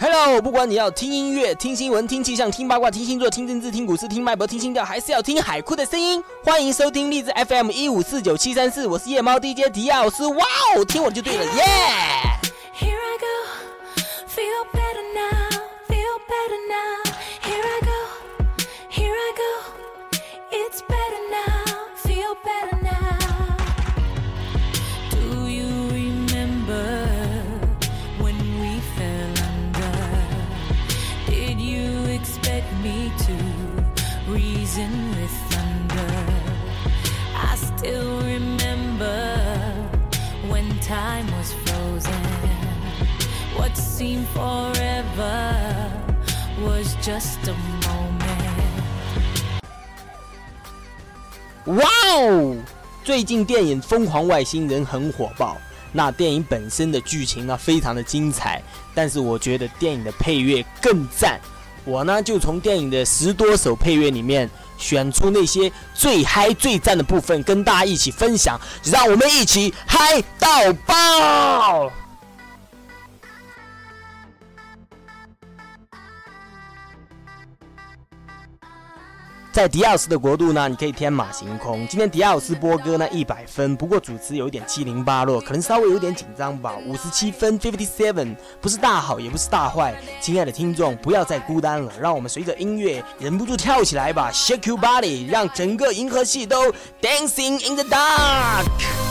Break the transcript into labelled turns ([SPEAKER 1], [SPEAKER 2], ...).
[SPEAKER 1] Hello，不管你要听音乐、听新闻、听气象、听八卦、听星座、听政治、听股市、听脉搏、听心跳，还是要听海哭的声音？欢迎收听励志 FM 一五四九七三四，我是夜猫 DJ 迪奥斯，哇哦，听我就对了，耶、
[SPEAKER 2] here I go，feel better now，feel better now。To reason with thunder. I still remember when time was frozen. What seemed forever was just a moment.
[SPEAKER 1] 哇哦，最近电影疯狂外星人很火爆，那电影本身的剧情呢，非常的精彩，但是我觉得电影的配乐更赞。我呢就从电影的十多首配乐里面选出那些最嗨最赞的部分，跟大家一起分享，让我们一起嗨到爆！在迪奥斯的国度呢，你可以天马行空。今天迪奥斯波哥呢一百分，不过主持有一点七零八落，可能稍微有点紧张吧。五十七分，fifty seven，不是大好也不是大坏。亲爱的听众，不要再孤单了，让我们随着音乐忍不住跳起来吧，shake your body，让整个银河系都 dancing in the dark。